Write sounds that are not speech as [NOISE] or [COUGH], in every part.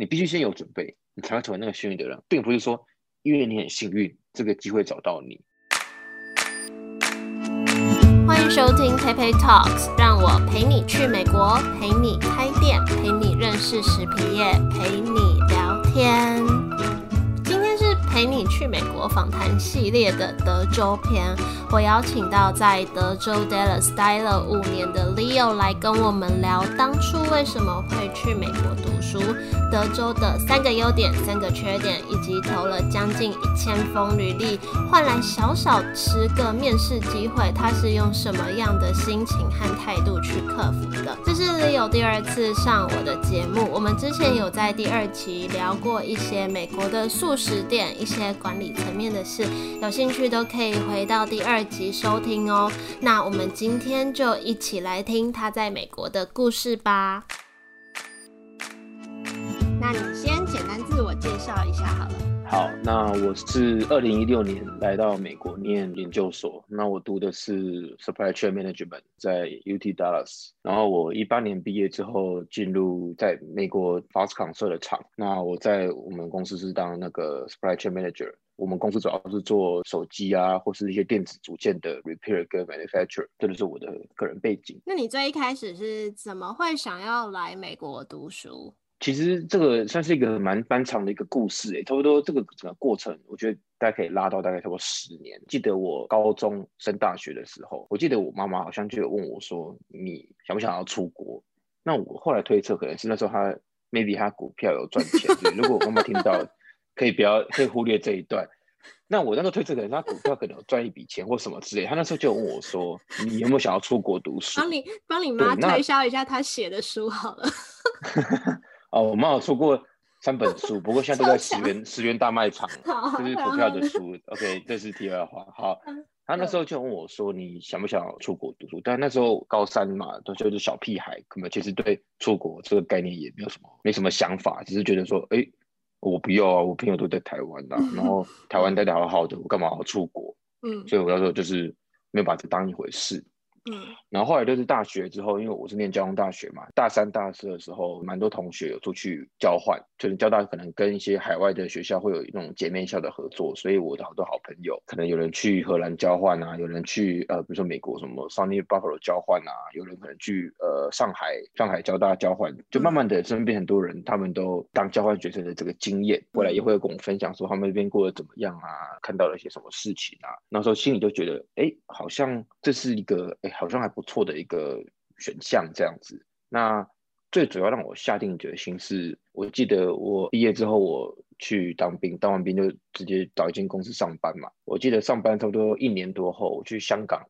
你必须先有准备，你才会成为那个幸运的人，并不是说因为你很幸运，这个机会找到你。欢迎收听 Pepe Talks，让我陪你去美国，陪你开店，陪你认识食品业，陪你聊天。陪你去美国访谈系列的德州篇，我邀请到在德州 Dallas 待了五年的 Leo 来跟我们聊当初为什么会去美国读书。德州的三个优点、三个缺点，以及投了将近一千封履历，换来小小十个面试机会，他是用什么样的心情和态度去克服的？这是 Leo 第二次上我的节目，我们之前有在第二期聊过一些美国的素食店、一些管理层面的事，有兴趣都可以回到第二集收听哦。那我们今天就一起来听他在美国的故事吧。那你先自我介绍一下好了。好，那我是二零一六年来到美国念研究所，那我读的是 Supply Chain Management 在 UT Dallas，然后我一八年毕业之后进入在美国 Foxconn 设的厂，那我在我们公司是当那个 Supply Chain Manager，我们公司主要是做手机啊或是一些电子组件的 Repair 跟 Manufacture，这就是我的个人背景。那你最一开始是怎么会想要来美国读书？其实这个算是一个蛮漫长的一个故事诶，差不多这个整个过程，我觉得大家可以拉到大概差不多十年。记得我高中升大学的时候，我记得我妈妈好像就有问我说：“你想不想要出国？”那我后来推测，可能是那时候她 maybe 他股票有赚钱。如果我妈妈听到，可以不要可以忽略这一段。那我那个推测，可能他股票可能有赚一笔钱或什么之类。他那时候就问我说：“你有没有想要出国读书？”帮你帮你妈推销一下他写的书好了。[LAUGHS] 哦，我们有出过三本书，不过现在都在十元十元大卖场，就是股票的书。OK，这是题外话。好，他那时候就问我说：“你想不想出国读书？”但那时候高三嘛，都就是小屁孩，根本其实对出国这个概念也没有什么没什么想法，只是觉得说：“哎，我不要啊，我朋友都在台湾啊，然后台湾待的好好的，我干嘛要出国？” [LAUGHS] 嗯，所以我那时候就是没有把这当一回事。嗯，然后后来就是大学之后，因为我是念交通大学嘛，大三、大四的时候，蛮多同学有出去交换，就是交大可能跟一些海外的学校会有一种姐妹校的合作，所以我的好多好朋友，可能有人去荷兰交换啊，有人去呃，比如说美国什么 Sunny Buffalo 交换啊，有人可能去呃上海上海交大交换，就慢慢的身边很多人他们都当交换学生的这个经验，未来也会跟我分享说他们那边过得怎么样啊，看到了一些什么事情啊，那时候心里就觉得，哎，好像这是一个好像还不错的一个选项，这样子。那最主要让我下定决心是，我记得我毕业之后我去当兵，当完兵就直接找一间公司上班嘛。我记得上班差不多一年多后，我去香港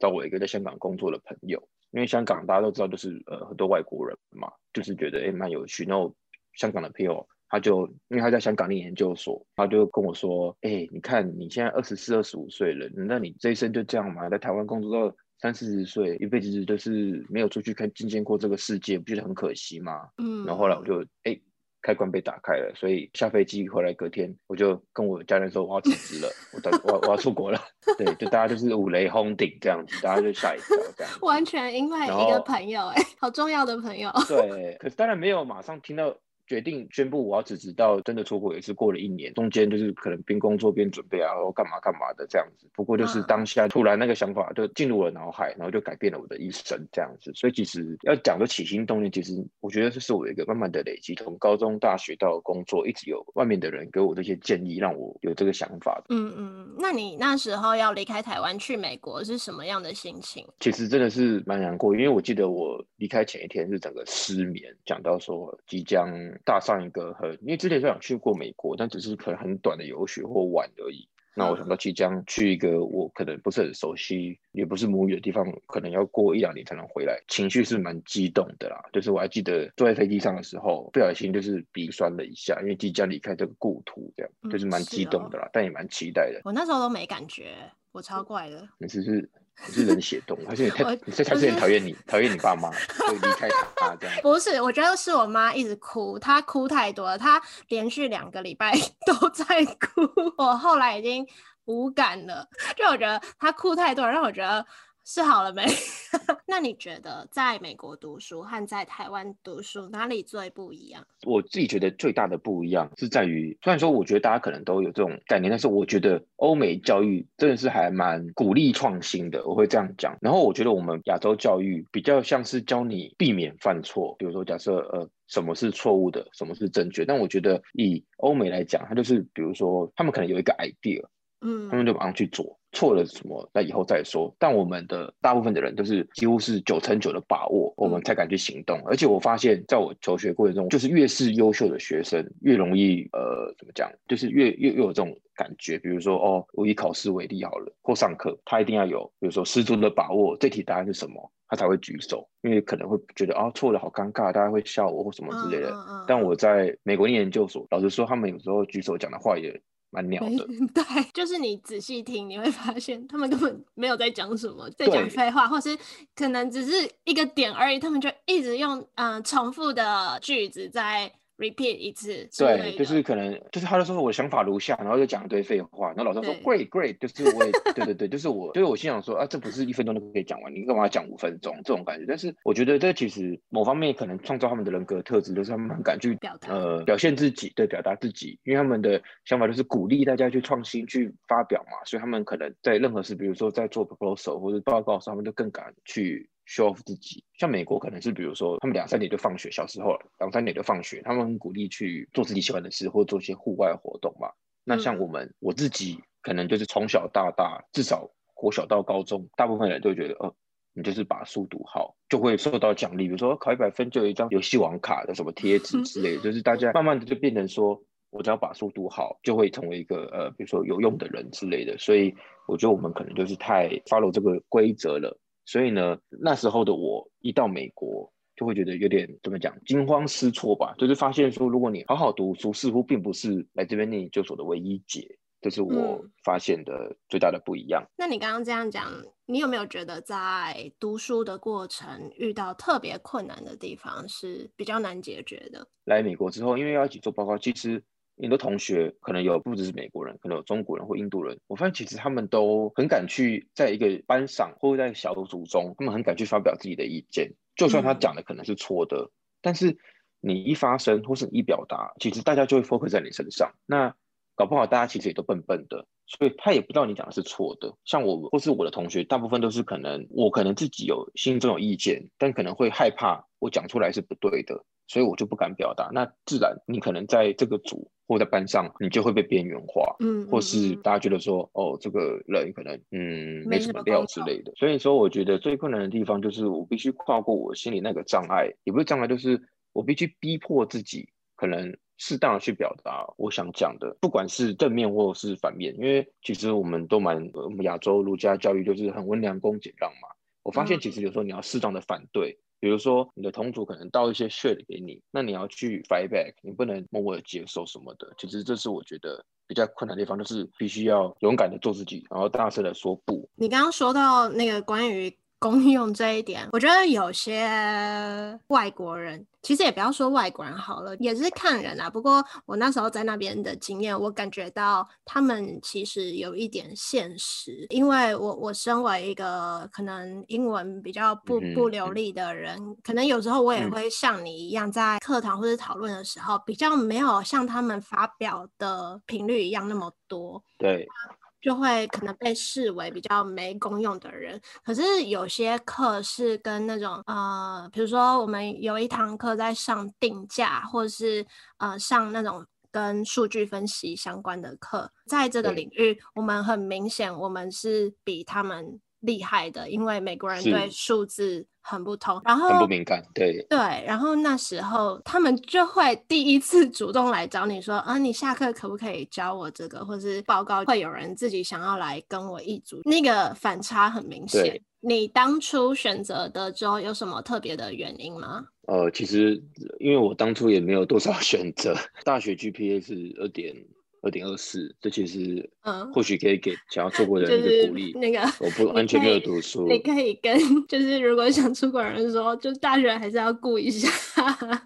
找我一个在香港工作的朋友，因为香港大家都知道，就是呃很多外国人嘛，就是觉得哎蛮有趣。然后香港的朋友他就因为他在香港念研究所，他就跟我说：“哎，你看你现在二十四、二十五岁了，那你这一生就这样嘛，在台湾工作到。”三四十岁，一辈子都是没有出去看、见见过这个世界，不觉得很可惜吗？嗯。然后后来我就哎，开关被打开了，所以下飞机回来隔天，我就跟我家人说我要辞职了，我我我要出国了。对，就大家就是五雷轰顶这样子，大家就吓一跳这样。[LAUGHS] 完全因为一个朋友，哎，好重要的朋友。[LAUGHS] 对，可是当然没有马上听到。决定宣布我要辞职，到真的出国也是过了一年，中间就是可能边工作边准备啊，然后干嘛干嘛的这样子。不过就是当下突然那个想法就进入我的脑海，然后就改变了我的一生这样子。所以其实要讲的起心动念，其实我觉得这是我一个慢慢的累积，从高中、大学到工作，一直有外面的人给我这些建议，让我有这个想法。嗯嗯，那你那时候要离开台湾去美国是什么样的心情？其实真的是蛮难过，因为我记得我离开前一天是整个失眠，讲到说即将。大上一个很，因为之前就想去过美国，但只是可能很短的游学或玩而已。那我想到即将去一个我可能不是很熟悉，也不是母语的地方，可能要过一两年才能回来，情绪是蛮激动的啦。就是我还记得坐在飞机上的时候，不小心就是鼻酸了一下，因为即将离开这个故土，这样就是蛮激动的啦，但也蛮期待的。我那时候都没感觉，我超怪的。你是是。你是冷血动物，还是你太你是还是很讨厌你讨厌你爸妈，就离开他这样？[LAUGHS] 不是，我觉得是我妈一直哭，她哭太多了，她连续两个礼拜 [LAUGHS] 都在哭。我后来已经无感了，就我觉得她哭太多，让我觉得是好了没？[LAUGHS] 那你觉得在美国读书和在台湾读书哪里最不一样？我自己觉得最大的不一样是在于，虽然说我觉得大家可能都有这种概念，但是我觉得欧美教育真的是还蛮鼓励创新的，我会这样讲。然后我觉得我们亚洲教育比较像是教你避免犯错，比如说假设呃什么是错误的，什么是正确。但我觉得以欧美来讲，它就是比如说他们可能有一个 idea，嗯，他们就马上去做。错了什么？那以后再说。但我们的大部分的人都是几乎是九成九的把握，我们才敢去行动。而且我发现，在我求学过程中，就是越是优秀的学生，越容易呃，怎么讲？就是越越越有这种感觉。比如说，哦，我以考试为例好了，或上课，他一定要有，比如说十足的把握，这题答案是什么，他才会举手。因为可能会觉得啊，错了好尴尬，大家会笑我或什么之类的。但我在美国念研究所，老实说，他们有时候举手讲的话也。蛮 [LAUGHS] 鸟的，对，就是你仔细听，你会发现他们根本 [LAUGHS] 没有在讲什么，在讲废话，或是可能只是一个点而已，他们就一直用嗯重复的句子在。Repeat 一次，对，就是可能就是他就说我的想法如下，然后就讲一堆废话，然后老师说 great great，就是我也对对对，就是我，就是我心想说啊，这不是一分钟都可以讲完，你干嘛讲五分钟这种感觉？但是我觉得这其实某方面可能创造他们的人格特质，就是他们很敢去表呃表现自己，对，表达自己，因为他们的想法就是鼓励大家去创新去发表嘛，所以他们可能在任何事，比如说在做 proposal 或者报告上，他们都更敢去。Show off 自己，像美国可能是比如说他们两三点就放学，小时候两三点就放学，他们很鼓励去做自己喜欢的事或做一些户外活动嘛。那像我们我自己可能就是从小到大，至少国小到高中，大部分人都觉得，呃，你就是把书读好，就会受到奖励，比如说考一百分就有一张游戏王卡的什么贴纸 [LAUGHS] 之类，就是大家慢慢的就变成说，我只要把书读好，就会成为一个呃，比如说有用的人之类的。所以我觉得我们可能就是太 follow 这个规则了。所以呢，那时候的我一到美国，就会觉得有点怎么讲，惊慌失措吧。就是发现说，如果你好好读书，似乎并不是来这边念研究所的唯一解。这是我发现的最大的不一样。那你刚刚这样讲，你有没有觉得在读书的过程遇到特别困难的地方是比较难解决的？来美国之后，因为要一起做报告，其实。你的同学可能有不只是美国人，可能有中国人或印度人。我发现其实他们都很敢去在一个班上或者在小组中，他们很敢去发表自己的意见，就算他讲的可能是错的，但是你一发声或是你一表达，其实大家就会 focus 在你身上。那搞不好大家其实也都笨笨的，所以他也不知道你讲的是错的。像我或是我的同学，大部分都是可能我可能自己有心中有意见，但可能会害怕我讲出来是不对的，所以我就不敢表达。那自然你可能在这个组。或在班上，你就会被边缘化，嗯，或是大家觉得说，哦，这个人可能，嗯，没什么料之类的。所以说，我觉得最困难的地方就是我必须跨过我心里那个障碍，也不是障碍，就是我必须逼迫自己，可能适当的去表达我想讲的，不管是正面或是反面。因为其实我们都蛮，我们亚洲儒家教育就是很温良恭俭让嘛。我发现其实有时候你要适当的反对。比如说，你的同组可能倒一些 shit 给你，那你要去 fight back，你不能默默的接受什么的。其实这是我觉得比较困难的地方，就是必须要勇敢的做自己，然后大声的说不。你刚刚说到那个关于。公用这一点，我觉得有些外国人，其实也不要说外国人好了，也是看人啊。不过我那时候在那边的经验，我感觉到他们其实有一点现实，因为我我身为一个可能英文比较不不流利的人，可能有时候我也会像你一样，在课堂或者讨论的时候，比较没有像他们发表的频率一样那么多。对。就会可能被视为比较没功用的人，可是有些课是跟那种呃，比如说我们有一堂课在上定价，或者是呃上那种跟数据分析相关的课，在这个领域，我们很明显我们是比他们厉害的，因为美国人对数字。很不同，然后很不敏感，对对，然后那时候他们就会 [LAUGHS] 第一次主动来找你说，啊，你下课可不可以教我这个，或是报告会有人自己想要来跟我一组，那个反差很明显。你当初选择德州有什么特别的原因吗？呃，其实因为我当初也没有多少 [LAUGHS] 选择，大学 GPA 是二点。二点二四，这其实嗯，或许可以给想要出国的人一个鼓励。那个我不完全没有读书，你可以跟就是如果想出国人说，就大学还是要顾一下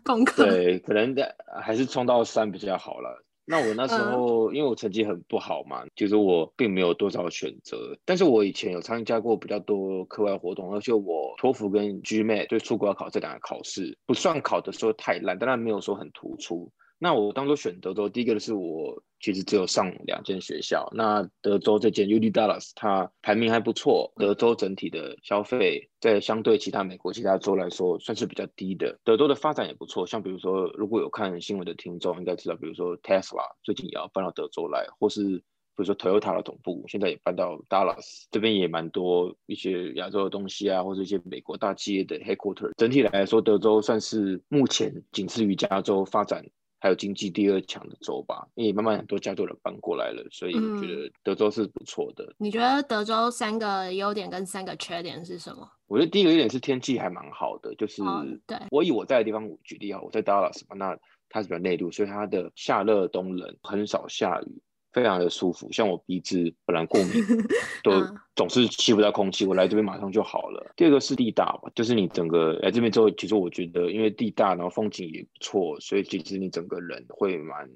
功课。对，可能的还是冲到三比较好了。那我那时候因为我成绩很不好嘛，其实我并没有多少选择。但是我以前有参加过比较多课外活动，而且我托福跟 GMAT 就出国要考这两个考试，不算考的时候太烂，当然没有说很突出。那我当初选德州，第一个是我其实只有上两间学校。那德州这间 UD Dallas，它排名还不错。德州整体的消费在相对其他美国其他州来说，算是比较低的。德州的发展也不错，像比如说，如果有看新闻的听众应该知道，比如说 Tesla 最近也要搬到德州来，或是比如说 Toyota 的总部现在也搬到 Dallas 这边，也蛮多一些亚洲的东西啊，或者一些美国大企业的 headquarter。整体来说，德州算是目前仅次于加州发展。还有经济第二强的州吧，因为慢慢很多加州人搬过来了，所以我觉得德州是不错的。你觉得德州三个优点跟三个缺点是什么？我觉得第一个优点是天气还蛮好的，就是对我以我在的地方举例啊，我在 Dallas 嘛，那它是比较内陆，所以它的夏热冬冷，很少下雨。非常的舒服，像我鼻子本来过敏，[LAUGHS] 都总是吸不到空气，我来这边马上就好了。第二个是地大吧，就是你整个来这边之后，其实我觉得因为地大，然后风景也不错，所以其实你整个人会蛮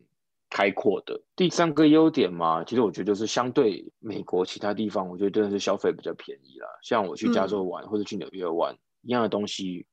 开阔的。第三个优点嘛，其实我觉得就是相对美国其他地方，我觉得真的是消费比较便宜啦。像我去加州玩或者去纽约玩，一样的东西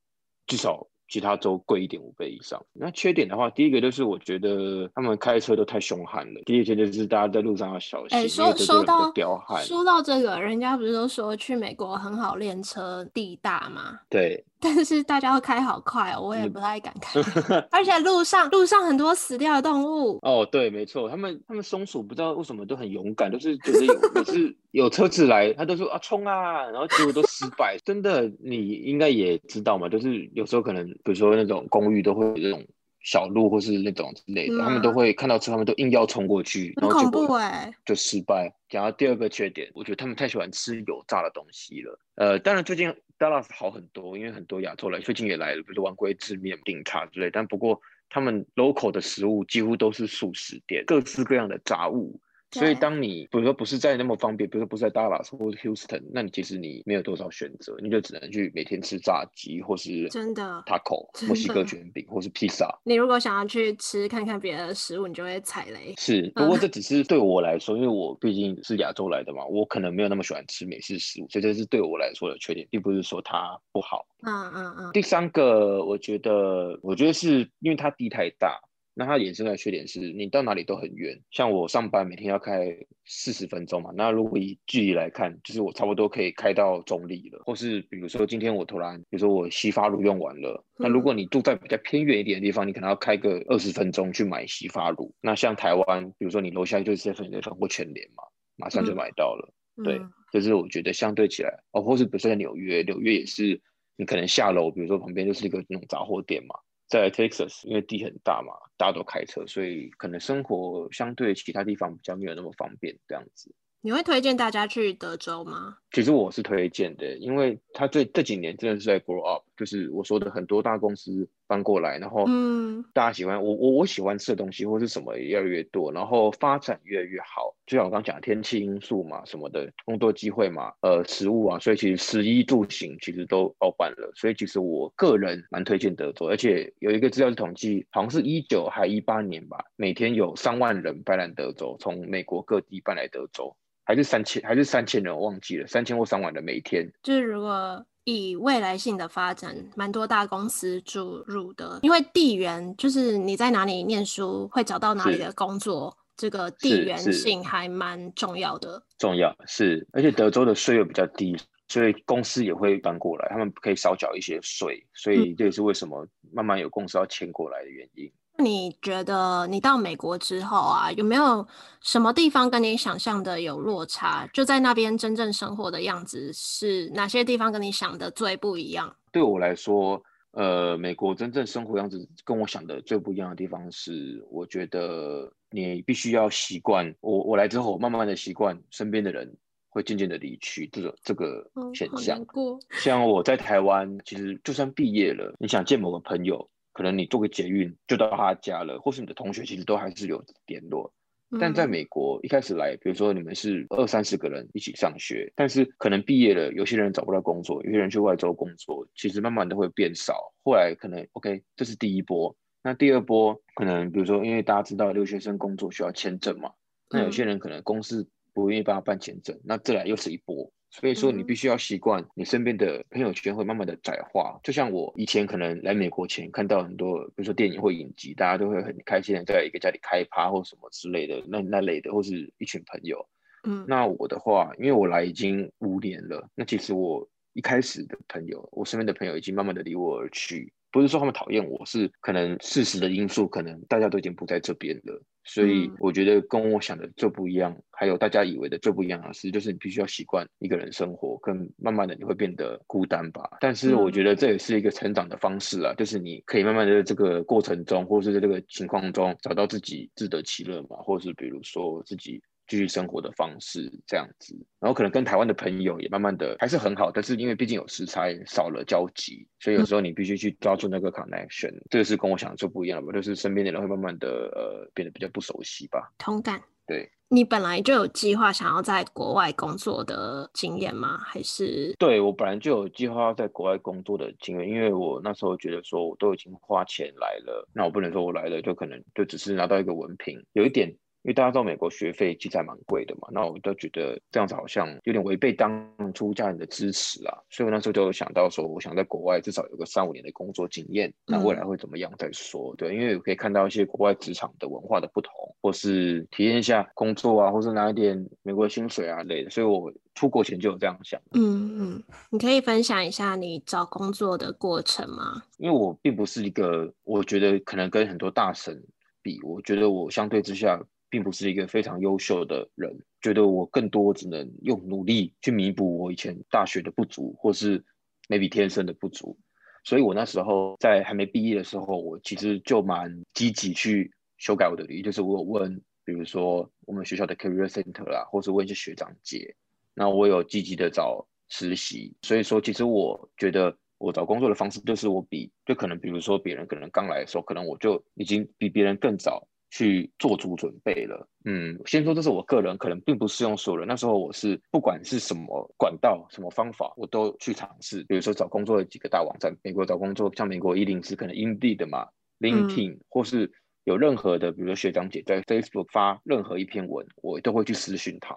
至少。其他州贵一点五倍以上。那缺点的话，第一个就是我觉得他们开车都太凶悍了。第二点就是大家在路上要小心。哎，说说到彪悍，说到这个，人家不是都说去美国很好练车，地大吗？对。但是大家要开好快哦，我也不太敢开。[LAUGHS] 而且路上路上很多死掉的动物。哦，对，没错，他们他们松鼠不知道为什么都很勇敢，都是觉得有是 [LAUGHS] 有车子来，他都说啊冲啊，然后结果都失败。真的，你应该也知道嘛，就是有时候可能比如说那种公寓都会有这种小路或是那种之类的，他们都会看到车，他们都硬要冲过去，然后结果，就失败。讲到第二个缺点，我觉得他们太喜欢吃油炸的东西了。呃，当然最近。Dallas 好很多，因为很多亚洲人，最近也来了，比如说玩龟制面、顶茶之类。但不过他们 local 的食物几乎都是素食店，各式各样的杂物。所以，当你比如说不是在那么方便，比如说不是在 Dallas 或者 Houston，那你其实你没有多少选择，你就只能去每天吃炸鸡，或是真的 taco 墨西哥卷饼，或是披萨。你如果想要去吃看看别的食物，你就会踩雷。是，不过这只是对我来说，因为我毕竟是亚洲来的嘛，我可能没有那么喜欢吃美式食物，所以这是对我来说的缺点，并不是说它不好。嗯嗯嗯。第三个，我觉得，我觉得是因为它地太大。那它衍生的缺点是，你到哪里都很远。像我上班每天要开四十分钟嘛，那如果以距离来看，就是我差不多可以开到中立了。或是比如说今天我突然，比如说我洗发乳用完了，那如果你住在比较偏远一点的地方，你可能要开个二十分钟去买洗发乳。那像台湾，比如说你楼下就是 seven eleven 或全联嘛，马上就买到了。对，就是我觉得相对起来，哦，或是比如说在纽约，纽约也是你可能下楼，比如说旁边就是一个那种杂货店嘛。在 Texas，因为地很大嘛，大家都开车，所以可能生活相对其他地方比较没有那么方便这样子。你会推荐大家去德州吗？其实我是推荐的，因为他这这几年真的是在 grow up，就是我说的很多大公司搬过来，然后嗯，大家喜欢我我我喜欢吃的东西或是什么越来越多，然后发展越来越好。就像我刚刚讲天气因素嘛，什么的工作机会嘛，呃，食物啊，所以其实食衣住行其实都包办了。所以其实我个人蛮推荐德州，而且有一个资料是统计，好像是一九还一八年吧，每天有三万人搬来德州，从美国各地搬来德州。还是三千，还是三千人，我忘记了，三千或三万的每一天。就是如果以未来性的发展，蛮多大公司注入的，因为地缘就是你在哪里念书，会找到哪里的工作，这个地缘性还蛮重要的。重要是，而且德州的税又比较低，所以公司也会搬过来，他们可以少缴一些税，所以这也是为什么慢慢有公司要迁过来的原因。你觉得你到美国之后啊，有没有什么地方跟你想象的有落差？就在那边真正生活的样子是哪些地方跟你想的最不一样？对我来说，呃，美国真正生活样子跟我想的最不一样的地方是，我觉得你必须要习惯我。我来之后，慢慢的习惯身边的人会渐渐的离去，这个这个现象。像我在台湾，其实就算毕业了，你想见某个朋友。可能你坐个捷运就到他家了，或是你的同学其实都还是有联络。但在美国一开始来，比如说你们是二三十个人一起上学，但是可能毕业了，有些人找不到工作，有些人去外州工作，其实慢慢的会变少。后来可能 OK，这是第一波。那第二波可能比如说，因为大家知道留学生工作需要签证嘛，那有些人可能公司不愿意帮他办签证，那这来又是一波。所以说，你必须要习惯，你身边的朋友圈会慢慢的窄化。就像我以前可能来美国前看到很多，比如说电影或影集，大家都会很开心的在一个家里开趴或什么之类的，那那类的，或是一群朋友。嗯，那我的话，因为我来已经五年了，那其实我一开始的朋友，我身边的朋友已经慢慢的离我而去。不是说他们讨厌我，是可能事实的因素，可能大家都已经不在这边了，所以我觉得跟我想的最不一样，还有大家以为的最不一样的事，就是你必须要习惯一个人生活，跟慢慢的你会变得孤单吧。但是我觉得这也是一个成长的方式啊，就是你可以慢慢的这个过程中，或是在这个情况中找到自己自得其乐嘛，或是比如说自己。继续生活的方式这样子，然后可能跟台湾的朋友也慢慢的还是很好，但是因为毕竟有时差，少了交集，所以有时候你必须去抓住那个 connection，这个是跟我想的就不一样了吧？就是身边的人会慢慢的呃变得比较不熟悉吧。同感。对，你本来就有计划想要在国外工作的经验吗？还是？对我本来就有计划要在国外工作的经验，因为我那时候觉得说我都已经花钱来了，那我不能说我来了就可能就只是拿到一个文凭，有一点。因为大家知道美国学费其实还蛮贵的嘛，那我都觉得这样子好像有点违背当初家人的支持啊，所以我那时候就有想到说，我想在国外至少有个三五年的工作经验，那未来会怎么样再说。对，因为我可以看到一些国外职场的文化的不同，或是体验一下工作啊，或是拿一点美国的薪水啊类的，所以我出国前就有这样想。嗯嗯，你可以分享一下你找工作的过程吗？因为我并不是一个，我觉得可能跟很多大神比，我觉得我相对之下。并不是一个非常优秀的人，觉得我更多只能用努力去弥补我以前大学的不足，或是 maybe 天生的不足。所以我那时候在还没毕业的时候，我其实就蛮积极去修改我的履历，就是我有问，比如说我们学校的 career center 啦，或是问一些学长姐。那我有积极的找实习，所以说其实我觉得我找工作的方式就是我比就可能比如说别人可能刚来的时候，可能我就已经比别人更早。去做足准备了，嗯，先说这是我个人，可能并不适用所有人。那时候我是不管是什么管道、什么方法，我都去尝试。比如说找工作的几个大网站，美国找工作，像美国一零四可能 Indeed 嘛，LinkedIn，或是有任何的，比如说学长姐在 Facebook 发任何一篇文，我都会去私讯他，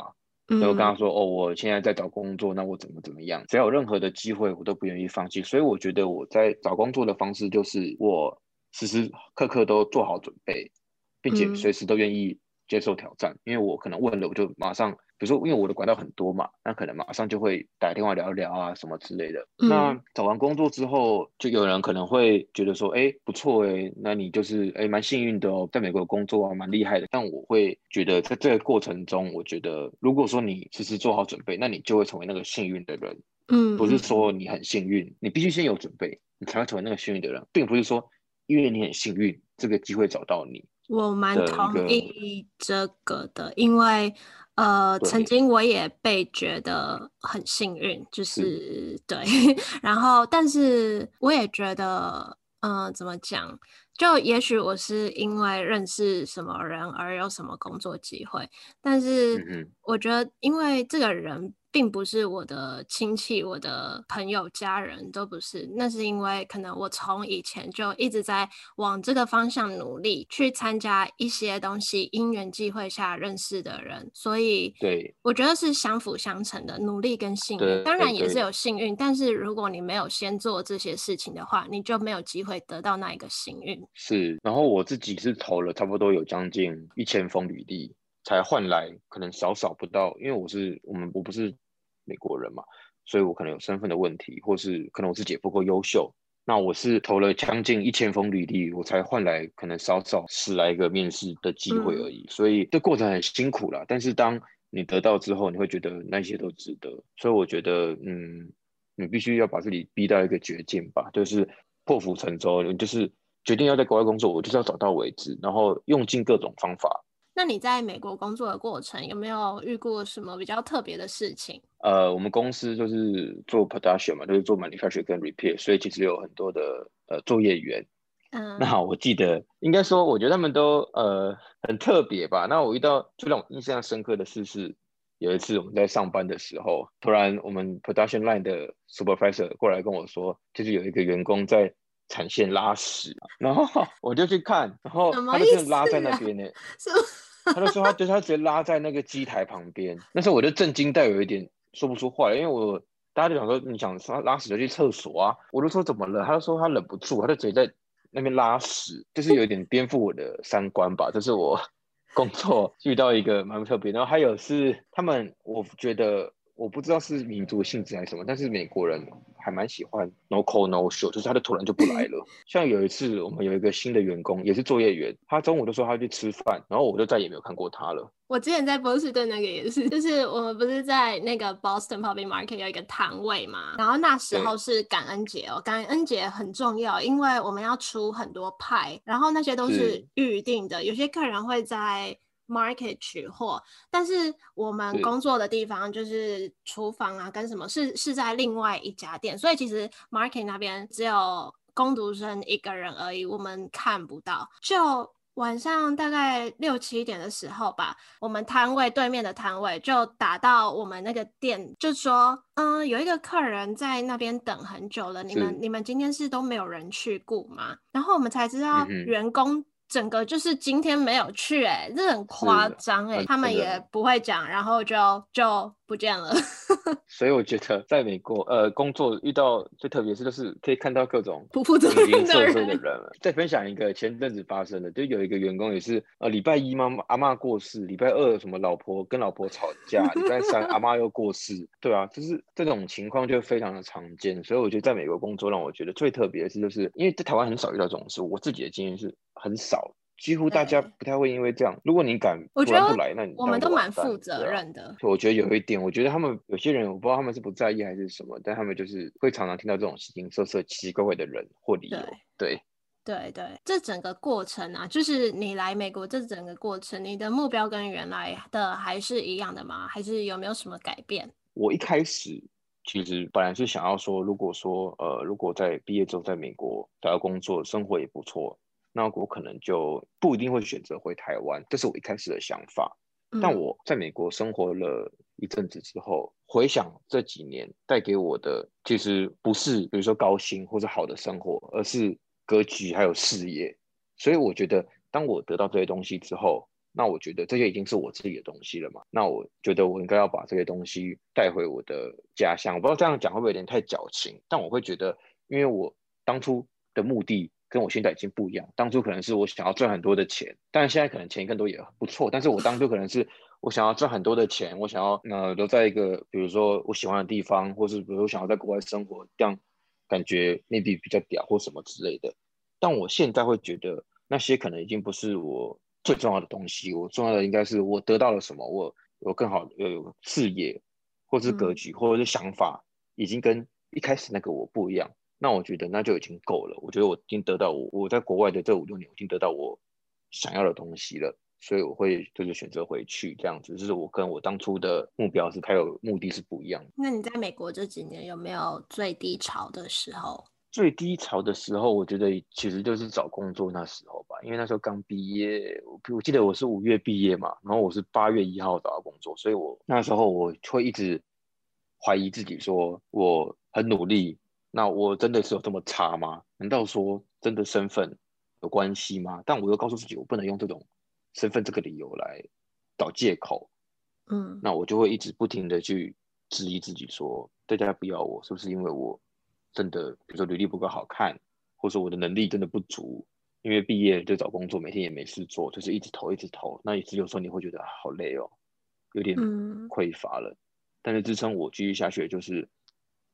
然后跟他说：“哦，我现在在找工作，那我怎么怎么样？只要有任何的机会，我都不愿意放弃。”所以我觉得我在找工作的方式就是我时时刻刻都做好准备。并且随时都愿意接受挑战，因为我可能问了，我就马上，比如说，因为我的管道很多嘛，那可能马上就会打电话聊一聊啊，什么之类的。那找完工作之后，就有人可能会觉得说，哎，不错哎，那你就是哎蛮幸运的哦，在美国工作啊，蛮厉害的。但我会觉得，在这个过程中，我觉得如果说你其实做好准备，那你就会成为那个幸运的人。嗯，不是说你很幸运，你必须先有准备，你才会成为那个幸运的人，并不是说因为你很幸运，这个机会找到你。我蛮同意这个的，因为呃，曾经我也被觉得很幸运，就是对，[LAUGHS] 然后但是我也觉得，嗯，怎么讲？就也许我是因为认识什么人而有什么工作机会，但是我觉得因为这个人。并不是我的亲戚、我的朋友、家人都不是，那是因为可能我从以前就一直在往这个方向努力，去参加一些东西，因缘际会下认识的人，所以对我觉得是相辅相成的，努力跟幸运，当然也是有幸运，但是如果你没有先做这些事情的话，你就没有机会得到那一个幸运。是，然后我自己是投了差不多有将近一千封履历。才换来可能少少不到，因为我是我们我不是美国人嘛，所以我可能有身份的问题，或是可能我自己也不够优秀。那我是投了将近一千封履历，我才换来可能少少十来个面试的机会而已。所以这过程很辛苦啦，但是当你得到之后，你会觉得那些都值得。所以我觉得，嗯，你必须要把自己逼到一个绝境吧，就是破釜沉舟，就是决定要在国外工作，我就是要找到为止，然后用尽各种方法。那你在美国工作的过程有没有遇过什么比较特别的事情？呃，我们公司就是做 production 嘛，就是做 manufacture 跟 repair，所以其实有很多的呃作业员。嗯，那我记得应该说，我觉得他们都呃很特别吧。那我遇到最让我印象深刻的事是，有一次我们在上班的时候，突然我们 production line 的 supervisor 过来跟我说，就是有一个员工在。产线拉屎，然后 [LAUGHS] 我就去看，然后他就真的拉在那边呢。他就说他就是他直接拉在那个机台旁边，那时候我就震惊到有一点说不出话来，因为我大家就想说你想拉拉屎就去厕所啊，我就说怎么了？他就说他忍不住，他就直接在那边拉屎，就是有点颠覆我的三观吧。这是我 [LAUGHS] 工作遇到一个蛮特别，然后还有是他们，我觉得。我不知道是民族性质还是什么，但是美国人还蛮喜欢 no call no show，就是他就突然就不来了。像有一次，我们有一个新的员工，也是作业员，他中午就说他去吃饭，然后我就再也没有看过他了。我之前在波士顿那个也是，就是我们不是在那个 Boston Public Market 有一个摊位嘛，然后那时候是感恩节哦，感恩节很重要，因为我们要出很多派，然后那些都是预定的，有些客人会在。Market 取货，但是我们工作的地方就是厨房啊，跟什么是是在另外一家店，所以其实 Market 那边只有工读生一个人而已，我们看不到。就晚上大概六七点的时候吧，我们摊位对面的摊位就打到我们那个店，就说，嗯，有一个客人在那边等很久了，你们你们今天是都没有人去顾吗？然后我们才知道员工。整个就是今天没有去，哎，这很夸张，哎，他们也不会讲，然后就就。不这样了，[LAUGHS] 所以我觉得在美国，呃，工作遇到最特别是，就是可以看到各种不负责任的人。再分享一个前阵子发生的，就有一个员工也是，呃，礼拜一妈妈阿妈过世，礼拜二什么老婆跟老婆吵架，礼拜三阿妈又过世，对啊，就是这种情况就非常的常见。所以我觉得在美国工作让我觉得最特别的是，就是因为在台湾很少遇到这种事，我自己的经验是很少。几乎大家不太会因为这样。如果你敢不来，那你我们都蛮负责任的。我觉得有一点，我觉得他们有些人，我不知道他们是不在意还是什么，但他们就是会常常听到这种形形色色、奇奇怪怪的人或理由。对对对，这整个过程啊，就是你来美国这整个过程，你的目标跟原来的还是一样的吗？还是有没有什么改变？我一开始其实本来是想要说，如果说呃，如果在毕业之后在美国找到工作，生活也不错。那我可能就不一定会选择回台湾，这是我一开始的想法。但我在美国生活了一阵子之后，回想这几年带给我的，其实不是比如说高薪或者好的生活，而是格局还有事业。所以我觉得，当我得到这些东西之后，那我觉得这些已经是我自己的东西了嘛。那我觉得我应该要把这些东西带回我的家乡。我不知道这样讲会不会有点太矫情，但我会觉得，因为我当初的目的。跟我现在已经不一样。当初可能是我想要赚很多的钱，但是现在可能钱更多也不错。但是我当初可能是我想要赚很多的钱，我想要呃留在一个比如说我喜欢的地方，或是比如说想要在国外生活，这样感觉 maybe 比较屌或什么之类的。但我现在会觉得那些可能已经不是我最重要的东西。我重要的应该是我得到了什么，我有更好的有事业，或是格局，或者是想法，已经跟一开始那个我不一样。那我觉得那就已经够了。我觉得我已经得到我我在国外的这五六年，我已经得到我想要的东西了，所以我会就是选择回去这样子。就是我跟我当初的目标是还有目的是不一样。那你在美国这几年有没有最低潮的时候？最低潮的时候，我觉得其实就是找工作那时候吧，因为那时候刚毕业，我我记得我是五月毕业嘛，然后我是八月一号找到工作，所以我那时候我会一直怀疑自己，说我很努力。那我真的是有这么差吗？难道说真的身份有关系吗？但我又告诉自己，我不能用这种身份这个理由来找借口。嗯，那我就会一直不停的去质疑自己，说大家不要我，是不是因为我真的，比如说履历不够好看，或者说我的能力真的不足？因为毕业就找工作，每天也没事做，就是一直投，一直投。那也只有时候你会觉得好累哦，有点匮乏了。但是支撑我继续下去的就是。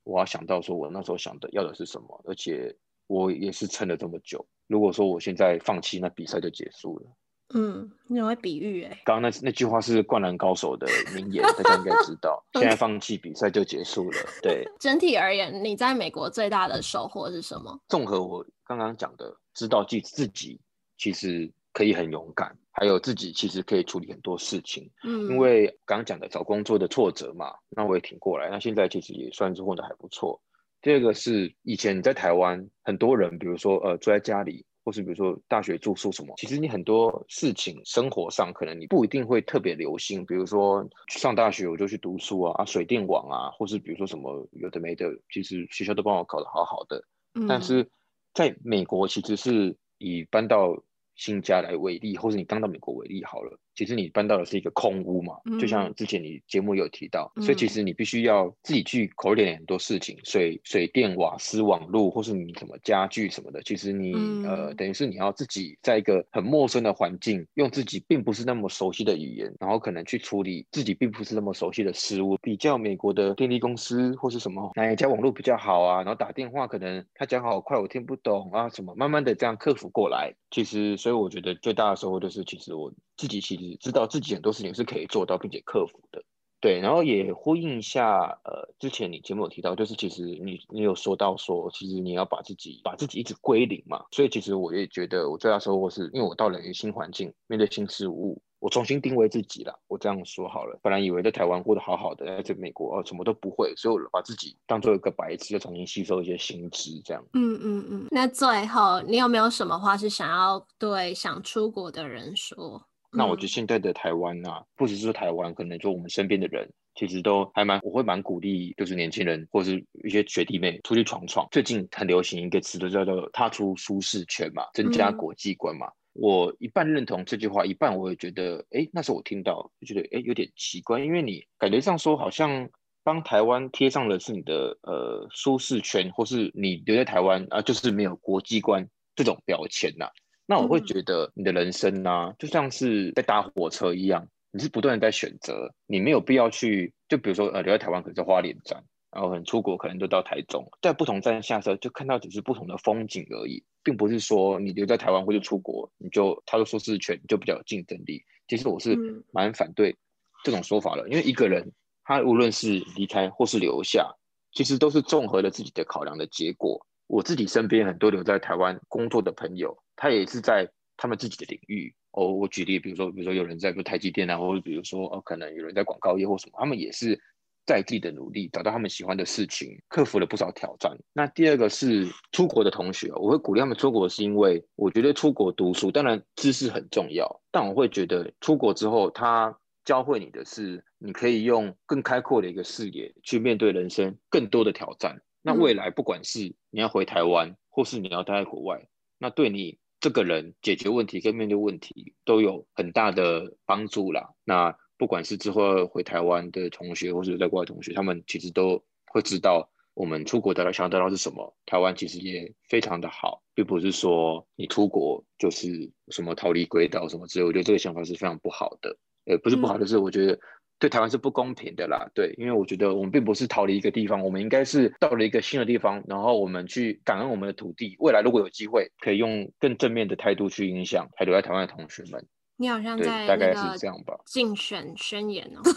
我要想到说，我那时候想的要的是什么，而且我也是撑了这么久。如果说我现在放弃，那比赛就结束了。嗯，你会比喻哎？刚刚那那句话是灌篮高手的名言，大家应该知道。[LAUGHS] 现在放弃比赛就结束了。对，[LAUGHS] 整体而言，你在美国最大的收获是什么？综合我刚刚讲的，知道自自己其实可以很勇敢。还有自己其实可以处理很多事情，嗯，因为刚刚讲的找工作的挫折嘛，那我也挺过来。那现在其实也算是混得还不错。第二个是以前你在台湾，很多人比如说呃住在家里，或是比如说大学住宿什么，其实你很多事情生活上可能你不一定会特别留心。比如说上大学我就去读书啊，啊水电网啊，或是比如说什么有的没的，其实学校都帮我搞得好好的。但是在美国其实是以搬到新家来为例，或者你刚到美国为例好了。其实你搬到的是一个空屋嘛，就像之前你节目有提到，所以其实你必须要自己去考虑很多事情，水、水电、瓦斯、网络，或是你什么家具什么的。其实你呃，等于是你要自己在一个很陌生的环境，用自己并不是那么熟悉的语言，然后可能去处理自己并不是那么熟悉的事物。比较美国的电力公司或是什么哪一家网络比较好啊，然后打电话可能他讲好快我听不懂啊什么，慢慢的这样克服过来。其实所以我觉得最大的收获就是，其实我自己其实。知道自己很多事情是可以做到并且克服的，对，然后也呼应一下，呃，之前你节目有提到，就是其实你你有说到说，其实你要把自己把自己一直归零嘛，所以其实我也觉得我最大收获是因为我到了一个新环境，面对新事物，我重新定位自己了。我这样说好了，本来以为在台湾过得好好的，在这美国哦什么都不会，所以我把自己当做一个白痴，又重新吸收一些新知，这样。嗯嗯嗯。那最后你有没有什么话是想要对想出国的人说？那我觉得现在的台湾啊，不只是台湾，可能就我们身边的人，其实都还蛮，我会蛮鼓励，就是年轻人或是一些学弟妹出去闯闯。最近很流行一个词，都叫做踏出舒适圈嘛，增加国际观嘛。我一半认同这句话，一半我也觉得，哎，那时候我听到就觉得，哎，有点奇怪，因为你感觉上说好像帮台湾贴上的是你的呃舒适圈，或是你留在台湾啊，就是没有国际观这种标签呐。那我会觉得你的人生呢，就像是在搭火车一样，你是不断的在选择，你没有必要去，就比如说呃留在台湾可能在花莲站，然后很出国可能就到台中，在不同站下车就看到只是不同的风景而已，并不是说你留在台湾或者出国你就他的舒适圈就比较有竞争力。其实我是蛮反对这种说法的，因为一个人他无论是离开或是留下，其实都是综合了自己的考量的结果。我自己身边很多留在台湾工作的朋友。他也是在他们自己的领域哦。我举例，比如说，比如说有人在做台积电啊，或者比如说哦，可能有人在广告业或什么，他们也是在地的努力找到他们喜欢的事情，克服了不少挑战。那第二个是出国的同学，我会鼓励他们出国，是因为我觉得出国读书当然知识很重要，但我会觉得出国之后，他教会你的是，你可以用更开阔的一个视野去面对人生更多的挑战。那未来不管是你要回台湾，或是你要待在国外，那对你。这个人解决问题跟面对问题都有很大的帮助啦。那不管是之后回台湾的同学，或者在国外同学，他们其实都会知道，我们出国得到想要得到是什么。台湾其实也非常的好，并不是说你出国就是什么逃离轨道什么之类。我觉得这个想法是非常不好的。呃，不是不好的，是我觉得。对台湾是不公平的啦，对，因为我觉得我们并不是逃离一个地方，我们应该是到了一个新的地方，然后我们去感恩我们的土地，未来如果有机会，可以用更正面的态度去影响还留在台湾的同学们。你好像在大概是这样吧，竞选宣言哦。[LAUGHS]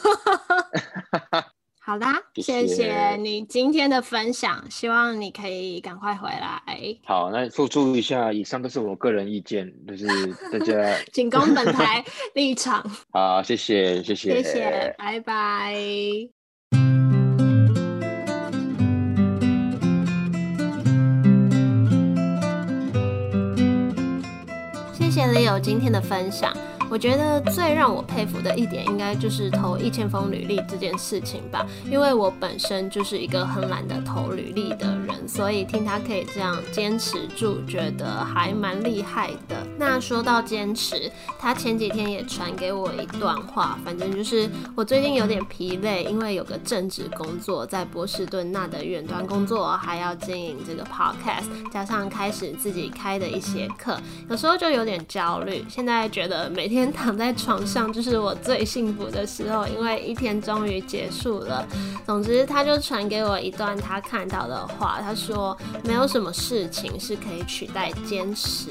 好啦，谢谢你今天的分享，希望你可以赶快回来。好，那付出一下，以上都是我个人意见，就是大家 [LAUGHS] 仅供本台 [LAUGHS] 立场。好，谢谢，谢谢，谢谢，拜拜。谢谢 Leo 今天的分享。我觉得最让我佩服的一点，应该就是投一千封履历这件事情吧。因为我本身就是一个很懒得投履历的人，所以听他可以这样坚持住，觉得还蛮厉害的。那说到坚持，他前几天也传给我一段话，反正就是我最近有点疲累，因为有个正职工作在波士顿那的远端工作，还要经营这个 podcast，加上开始自己开的一些课，有时候就有点焦虑。现在觉得每天。天躺在床上就是我最幸福的时候，因为一天终于结束了。总之，他就传给我一段他看到的话，他说：“没有什么事情是可以取代坚持，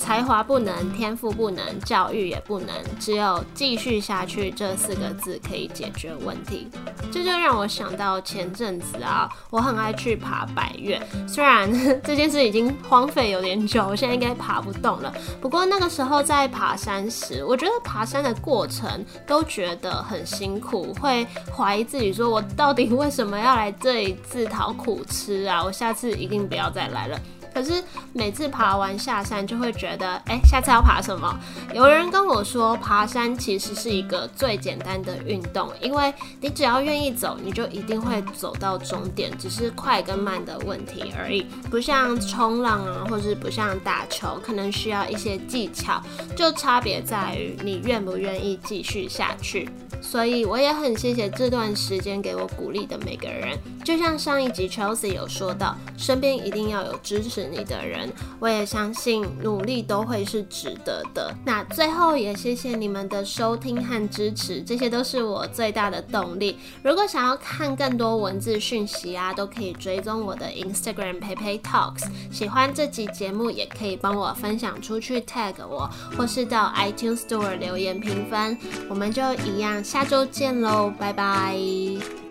才华不能，天赋不能，教育也不能，只有继续下去这四个字可以解决问题。”这就让我想到前阵子啊，我很爱去爬百岳，虽然这件事已经荒废有点久，我现在应该爬不动了。不过那个时候在爬山时，我觉得爬山的过程都觉得很辛苦，会怀疑自己，说我到底为什么要来这里自讨苦吃啊？我下次一定不要再来了。可是每次爬完下山，就会觉得，哎，下次要爬什么？有人跟我说，爬山其实是一个最简单的运动，因为你只要愿意走，你就一定会走到终点，只是快跟慢的问题而已。不像冲浪啊，或是不像打球，可能需要一些技巧，就差别在于你愿不愿意继续下去。所以我也很谢谢这段时间给我鼓励的每个人，就像上一集 Chelsea 有说到，身边一定要有支持你的人。我也相信努力都会是值得的。那最后也谢谢你们的收听和支持，这些都是我最大的动力。如果想要看更多文字讯息啊，都可以追踪我的 Instagram PayPay Talks。喜欢这集节目，也可以帮我分享出去，tag 我，或是到 iTunes Store 留言评分。我们就一样。下周见喽，拜拜。